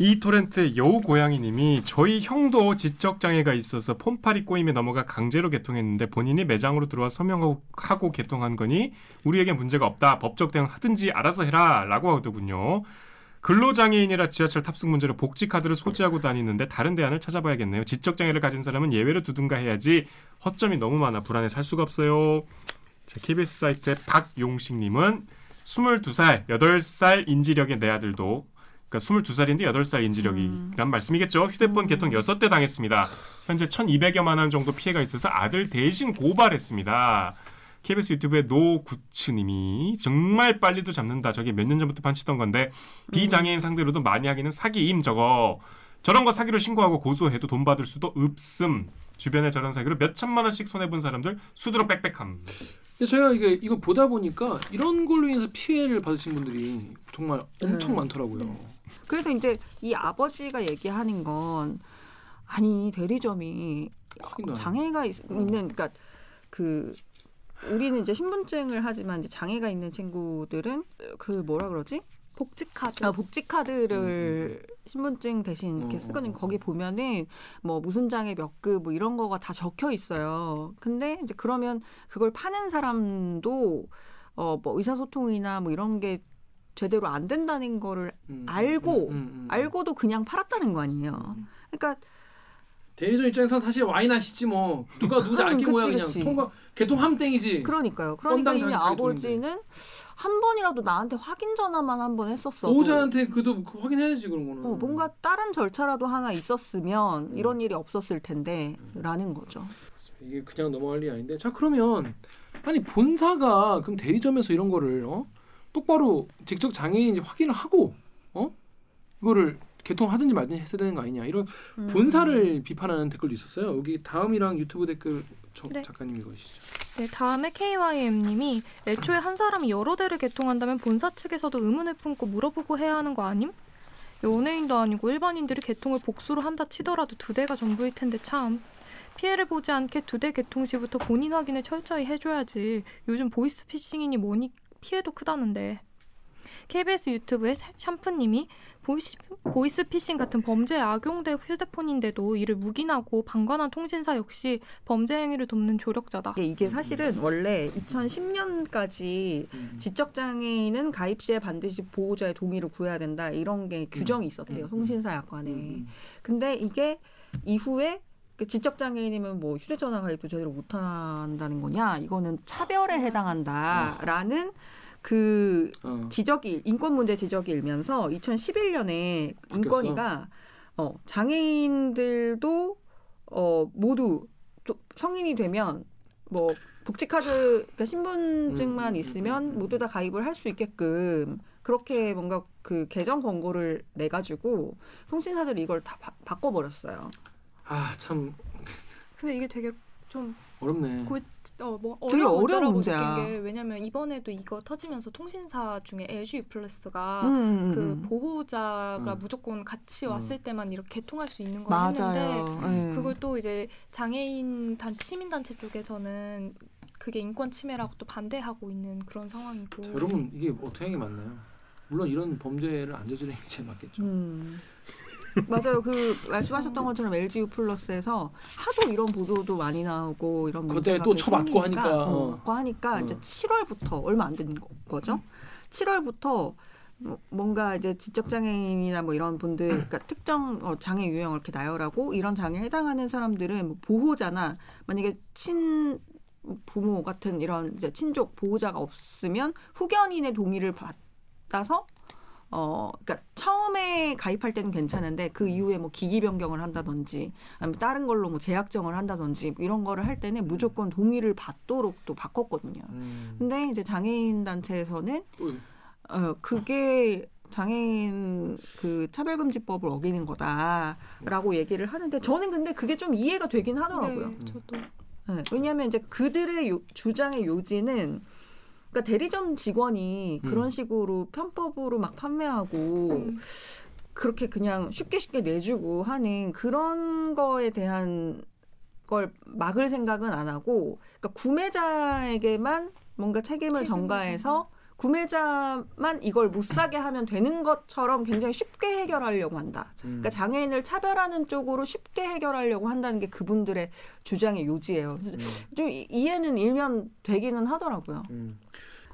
이 토렌트 여우 고양이님이 저희 형도 지적 장애가 있어서 폰팔이 꼬임에 넘어가 강제로 개통했는데 본인이 매장으로 들어와 서명하고 하고 개통한 거니 우리에게 문제가 없다 법적 대응 하든지 알아서 해라라고 하더군요. 근로장애인이라 지하철 탑승 문제로 복지카드를 소지하고 다니는데 다른 대안을 찾아봐야겠네요. 지적장애를 가진 사람은 예외로 두든가 해야지 허점이 너무 많아 불안해 살 수가 없어요. 자, KBS 사이트의 박용식님은 22살, 8살 인지력의 내 아들도 그러니까 22살인데 8살 인지력이란 말씀이겠죠. 휴대폰 개통 6대 당했습니다. 현재 1,200여만 원 정도 피해가 있어서 아들 대신 고발했습니다. KBS 유튜브의 노구츠님이 정말 빨리도 잡는다. 저게 몇 년 전부터 판치던 건데 비장애인 상대로도 많이 하기는 사기임 저거. 저런 거 사기로 신고하고 고소해도 돈 받을 수도 없음. 주변에 저런 사기로 몇 천만 원씩 손해 본 사람들 수두룩 빽빽함. 근데 제가 이게 이거 보다 보니까 이런 걸로 인해서 피해를 받으신 분들이 정말 엄청 네. 많더라고요. 그래서 이제 이 아버지가 얘기하는 건 아니 대리점이 장애가 있, 는 그러니까 그 우리는 이제 신분증을 하지만 이제 장애가 있는 친구들은 그 뭐라 그러지? 복지 카드. 아, 복지 카드를 신분증 대신 이렇게 어, 쓰거든요. 거기 보면은 뭐 무슨 장애 몇 급 뭐 이런 거가 다 적혀 있어요. 근데 이제 그러면 그걸 파는 사람도 어 뭐 의사소통이나 뭐 이런 게 제대로 안 된다는 거를 음, 알고, 음, 음, 음. 알고도 그냥 팔았다는 거 아니에요. 음. 그러니까 대리점 입장에서 사실 와인 아시지 뭐 누가 누구지 알게 음, 뭐야 그냥. 통과 개통하면 땡이지. 그러니까요. 그러니까 이미 아버지는 한 번이라도 나한테 확인 전화만 한 번 했었어. 보호자한테 그도 확인해야지 그런 거는. 어, 뭔가 다른 절차라도 하나 있었으면 음. 이런 일이 없었을 텐데라는 거죠. 이게 그냥 넘어갈 일이 아닌데. 자 그러면 아니 본사가 그럼 대리점에서 이런 거를 어? 똑바로 직접 장애인인지 확인을 하고 어 이거를 개통하든지 말든지 했어야 되는 거 아니냐 이런 음. 본사를 비판하는 댓글도 있었어요. 여기 다음이랑 유튜브 댓글 저, 네. 작가님 읽어주시죠. 네, 다음에 KYM님이 애초에 한 사람이 여러 대를 개통한다면 본사 측에서도 의문을 품고 물어보고 해야 하는 거 아님? 연예인도 아니고 일반인들이 개통을 복수로 한다 치더라도 두 대가 전부일 텐데 참. 피해를 보지 않게 두 대 개통 시부터 본인 확인을 철저히 해줘야지. 요즘 보이스 피싱이니 뭐니 피해도 크다는데. KBS 유튜브의 샤- 샴푸님이 보이스, 보이스 피싱 같은 범죄에 악용될 휴대폰인데도 이를 묵인하고 방관한 통신사 역시 범죄 행위를 돕는 조력자다. 이게, 이게 사실은 원래 2010년까지 음. 지적 장애인은 가입 시에 반드시 보호자의 동의를 구해야 된다 이런 게 규정이 있었대요 음. 통신사 약관에. 음. 근데 이게 이후에 그 지적 장애인이면 뭐 휴대전화 가입도 제대로 못 한다는 거냐? 이거는 차별에 해당한다라는 그 어. 지적이 인권 문제 지적이 일면서 2011년에 인권위가 어, 장애인들도 어, 모두 또 성인이 되면 뭐 복지카드 그러니까 신분증만 음, 음, 있으면 음, 음. 모두 다 가입을 할 수 있게끔 그렇게 뭔가 그 개정 권고를 내 가지고 통신사들이 이걸 다 바, 바꿔버렸어요. 아 참 근데 이게 되게 좀 어렵네. 고- 어, 뭐 되게 어려운 문제야. 왜냐면 이번에도 이거 터지면서 통신사 중에 LG 플러스가 음, 그 음. 보호자가 음. 무조건 같이 음. 왔을 때만 이렇게 개통할 수 있는 걸 맞아요. 했는데 예. 그걸 또 이제 장애인 단 시민 단체 쪽에서는 그게 인권 침해라고 또 반대하고 있는 그런 상황이고. 자, 여러분 이게 어떻게 하는 게 맞나요? 물론 이런 범죄를 안 저지르는 게 제일 맞겠죠. 음. 맞아요. 그 말씀하셨던 것처럼 LGU 플러스에서 하도 이런 보도도 많이 나오고 이런 문제가 또 생기니까, 하니까, 어, 어. 맞고 하니까 어. 이제 7월부터 얼마 안 된 거죠. 7월부터 뭐- 뭔가 이제 지적 장애인이나 뭐 이런 분들, 그러니까 특정 어, 장애 유형을 이렇게 나열하고 이런 장애에 해당하는 사람들은 뭐 보호자나 만약에 친 부모 같은 이런 이제 친족 보호자가 없으면 후견인의 동의를 받아서 어, 그러니까 처음에 가입할 때는 괜찮은데 그 이후에 뭐 기기 변경을 한다든지 아니면 다른 걸로 뭐 재약정을 한다든지 뭐 이런 거를 할 때는 무조건 동의를 받도록 또 바꿨거든요. 음. 근데 이제 장애인 단체에서는 또어 그게 장애인 그 차별금지법을 어기는 거다라고 얘기를 하는데 저는 근데 그게 좀 이해가 되긴 하더라고요. 네, 저도 네, 왜냐하면 이제 그들의 요- 주장의 요지는 그러니까 대리점 직원이 음. 그런 식으로 편법으로 막 판매하고 음. 그렇게 그냥 쉽게 쉽게 내주고 하는 그런 거에 대한 걸 막을 생각은 안 하고 그러니까 구매자에게만 뭔가 책임을 책임을 전가해서 구매자만 이걸 못 사게 하면 되는 것처럼 굉장히 쉽게 해결하려고 한다. 음. 그러니까 장애인을 차별하는 쪽으로 쉽게 해결하려고 한다는 게 그분들의 주장의 요지예요. 그래서 음. 좀 이- 이해는 일면 되기는 하더라고요. 음.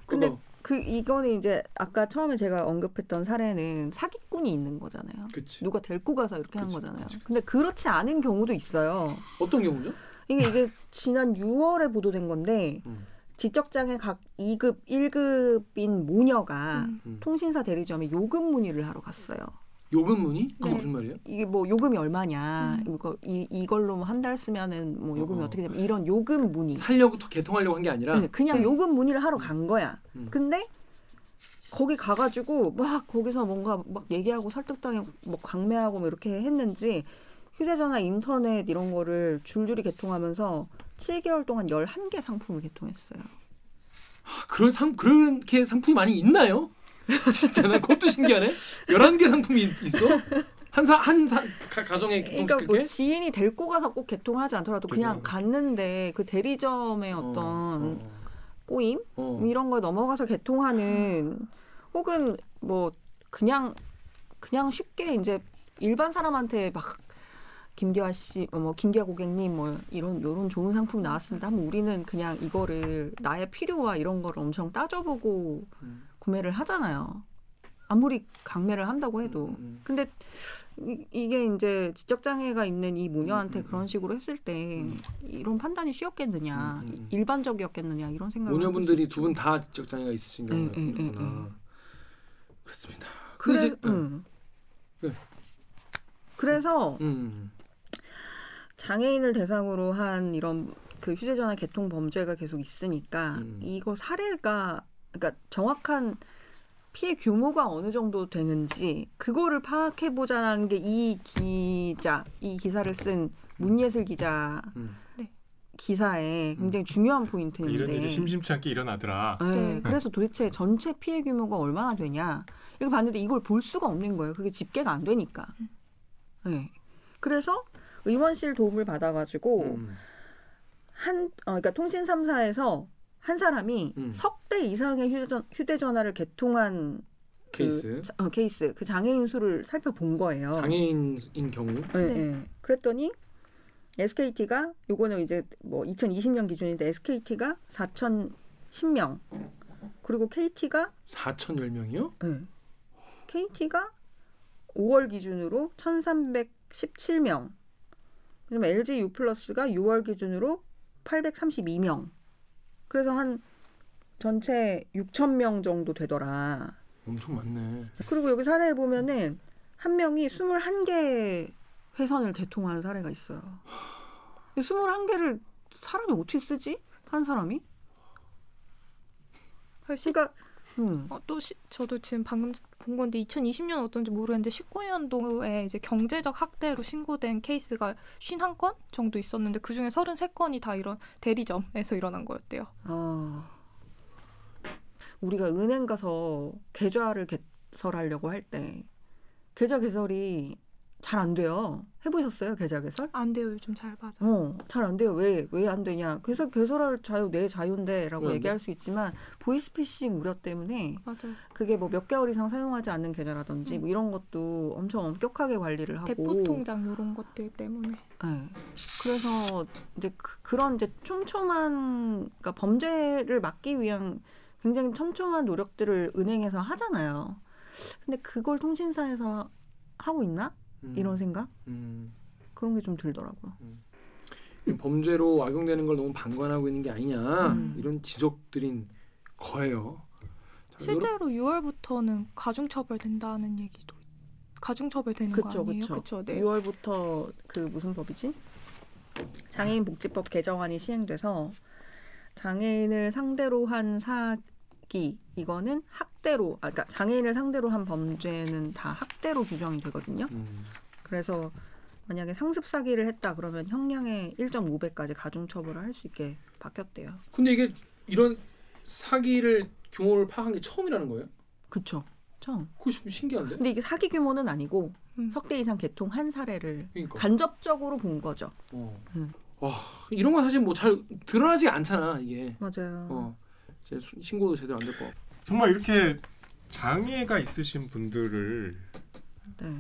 근데 그거 그 이거는 이제 아까 처음에 제가 언급했던 사례는 사기꾼이 있는 거잖아요. 그치. 누가 데리고 가서 이렇게 한 그치, 거잖아요. 그치. 근데 그렇지 않은 경우도 있어요. 어떤 경우죠? 이게 이게 지난 6월에 보도된 건데 음. 지적장애 각 2급, 1급인 모녀가 음. 음. 통신사 대리점에 요금 문의를 하러 갔어요. 요금 문의? 네. 무슨 말이에요? 이게 뭐 요금이 얼마냐, 음. 이거 이 이걸로 한달 쓰면은 뭐 요금이 어. 어. 떻게 되면 이런 요금 문의. 살려고 또 개통하려고 한 게 아니라 네, 그냥 네. 요금 문의를 하러 간 거야. 음. 근데 거기 가가지고 막 거기서 뭔가 막 얘기하고 설득당하고 뭐 강매하고 뭐 이렇게 했는지 휴대전화, 인터넷 이런 거를 줄줄이 개통하면서 7개월 동안 11개 상품을 개통했어요. 아, 그런 상 그렇게 상품이 많이 있나요? 진짜 난 그것도 신기하네. 11개 상품이 있어? 한사 한사 가정에 그러니까 뭐. 지인이 데리고 가서 꼭 개통하지 않더라도 그냥. 갔는데 그 대리점의 어떤 어, 꼬임 어, 어. 뭐 이런 걸 넘어가서 개통하는 혹은 뭐 그냥 그냥 쉽게 이제 일반 사람한테 막 김기화 씨, 어, 뭐 김기화 고객님 뭐 이런 요런 좋은 상품 나왔습니다. 하면 우리는 그냥 이거를 나의 필요와 이런 거를 엄청 따져보고 음. 구매를 하잖아요. 아무리 강매를 한다고 해도. 음, 음. 근데 이, 이게 이제 지적 장애가 있는 이 모녀한테 음, 음, 그런 식으로 했을 때 이런 판단이 쉬웠겠느냐, 음, 음, 음. 일반적이었겠느냐 이런 생각을 모녀분들이 두 분 다 지적 장애가 있으신 음, 경우가 음, 음, 있구나. 음. 그렇습니다. 그래, 음. 네. 그래서 음. 장애인을 대상으로 한 이런 그 휴대전화 개통 범죄가 계속 있으니까 음. 이거 사례가 그러니까 정확한 피해 규모가 어느 정도 되는지 그거를 파악해 보자는 게 이 기자 이 기사를 쓴 문예슬 기자 음. 기사의 굉장히 중요한 포인트인데 이런 일이 심심치 않게 일어나더라. 네, 네. 그래서 도대체 전체 피해 규모가 얼마나 되냐 이걸 봤는데 이걸 볼 수가 없는 거예요. 그게 집계가 안 되니까. 네. 그래서 의원실 도움을 받아가지고 음. 한 어, 그러니까 통신 3사에서 한 사람이 음. 석대 이상의 휴대전, 휴대전화를 개통한 그 케이스 자- 어, 케이스 그 장애인 수를 살펴본 거예요. 장애인인 경우 네, 네. 네. 그랬더니 SKT가 요거는 이제 뭐 2020년 기준인데 SKT가 4,010명 그리고 KT가 4,010명이요? 네. KT가 5월 기준으로 1,317명. 그다음에 LG U 플러스가 6월 기준으로 832명. 그래서 한 전체 6천 명 정도 되더라. 엄청 많네. 그리고 여기 사례에 보면은 한 명이 21개 회선을 개통한 사례가 있어요. 21개를 사람이 어떻게 쓰지? 한 사람이? 훨씬 그러니까 음. 어, 또 시, 저도 지금 방금 본 건데 2020년 어떤지 모르겠는데 19년도에 이제 경제적 학대로 신고된 케이스가 51건 정도 있었는데 그 중에 33건이 다 이런 대리점에서 일어난 거였대요. 아, 우리가 은행 가서 계좌를 개설하려고 할 때 계좌 개설이 잘 안 돼요. 해보셨어요 계좌 개설? 안 돼요 요즘 잘 맞아. 어, 잘 안 돼요. 왜 왜 안 되냐? 그래서 개설할 자유 내 자유인데라고 왜안 얘기할 수 있지만 보이스피싱 우려 때문에 맞아요. 그게 뭐 몇 개월 이상 사용하지 않는 계좌라든지 뭐 이런 것도 엄청 엄격하게 관리를 하고 대포 통장 이런 것들 때문에. 네. 그래서 이제 그, 런 이제 촘촘한 그러니까 범죄를 막기 위한 굉장히 촘촘한 노력들을 은행에서 하잖아요. 근데 그걸 통신사에서 하고 있나? 음. 이런 생각? 음. 그런 게 좀 들더라고요. 이 범죄로 악용되는 걸 너무 방관하고 있는 게 아니냐 음. 이런 지적들인 거예요. 자, 실제로 6월부터는 가중처벌 된다는 얘기도 가중처벌 되는 거 그쵸, 아니에요? 그쵸. 그쵸, 네. 6월부터 그 무슨 법이지? 장애인 복지법 개정안이 시행돼서 장애인을 상대로 한 사 기 이거는 학대로 아 그러니까 장애인을 상대로 한 범죄는 다 학대로 규정이 되거든요. 음. 그래서 만약에 상습 사기를 했다 그러면 형량의 1.5배까지 가중 처벌을 할 수 있게 바뀌었대요. 근데 이게 이런 사기를 규모를 파악한 게 처음이라는 거예요? 그쵸? 처음. 그거 좀 신기한데? 근데 이게 사기 규모는 아니고 음. 석대 이상 개통 한 사례를 그러니까. 간접적으로 본 거죠. 어. 음. 와 이런 건 사실 뭐 잘 드러나지 않잖아 이게. 맞아요. 어. 신고도 제대로 안될 거. 정말 이렇게 장애가 있으신 분들을 네.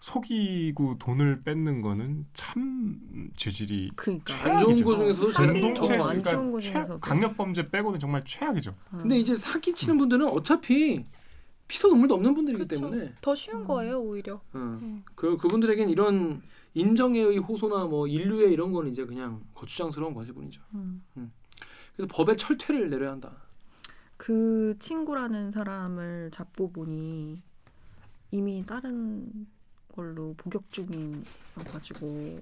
속이고 돈을 뺏는 거는 참 죄질이 그러니까. 안 좋은. 거 중에서도 제일 공동체 그러니까 최- 중에서도. 강력 범죄 빼고는 정말 최악이죠. 근데 이제 사기 치는 분들은 어차피 피도 눈물도 없는 분들이기 그쵸. 때문에 더 쉬운 거예요 오히려. 어. 음. 그 그분들에겐 이런 인정에 의 호소나 뭐 인류의 이런 거는 이제 그냥 거추장스러운 것일 뿐이죠. 음. 그래서 법의 철퇴를 내려야 한다. 그 친구라는 사람을 잡고 보니 이미 다른 걸로 복역 중인 가지고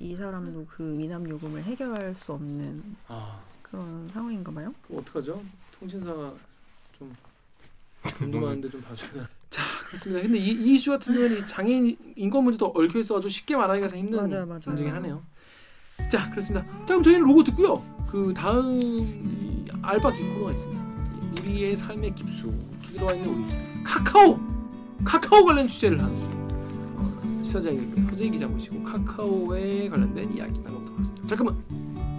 이 사람도 그 미남 요금을 해결할 수 없는 아, 그런 상황인가 봐요. 그럼 어떡하죠? 통신사가 좀 돈도 많은데 좀 봐줘야. 자, 그렇습니다. 근데 이, 이 이슈 같은 경우는 이 장애인 인권 문제도 얽혀 있어가지고 쉽게 말하기가 참 힘든. 문제긴 하네요. 자, 그렇습니다. 자, 그럼 저희는 로고 듣고요. 그 다음 이 알바 기 코너가 있습니다. 우리의 삶의 깊숙이 들어와 있는 우리 카카오 카카오 관련 한 어, 시사장의 허재 기자 모시고 카카오에 관련된 이야기 나눠보도록 하겠습니다. 잠깐만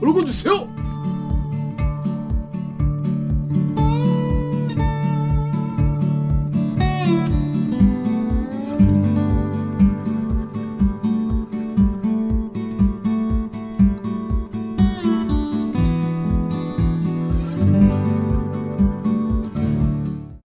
로고 주세요.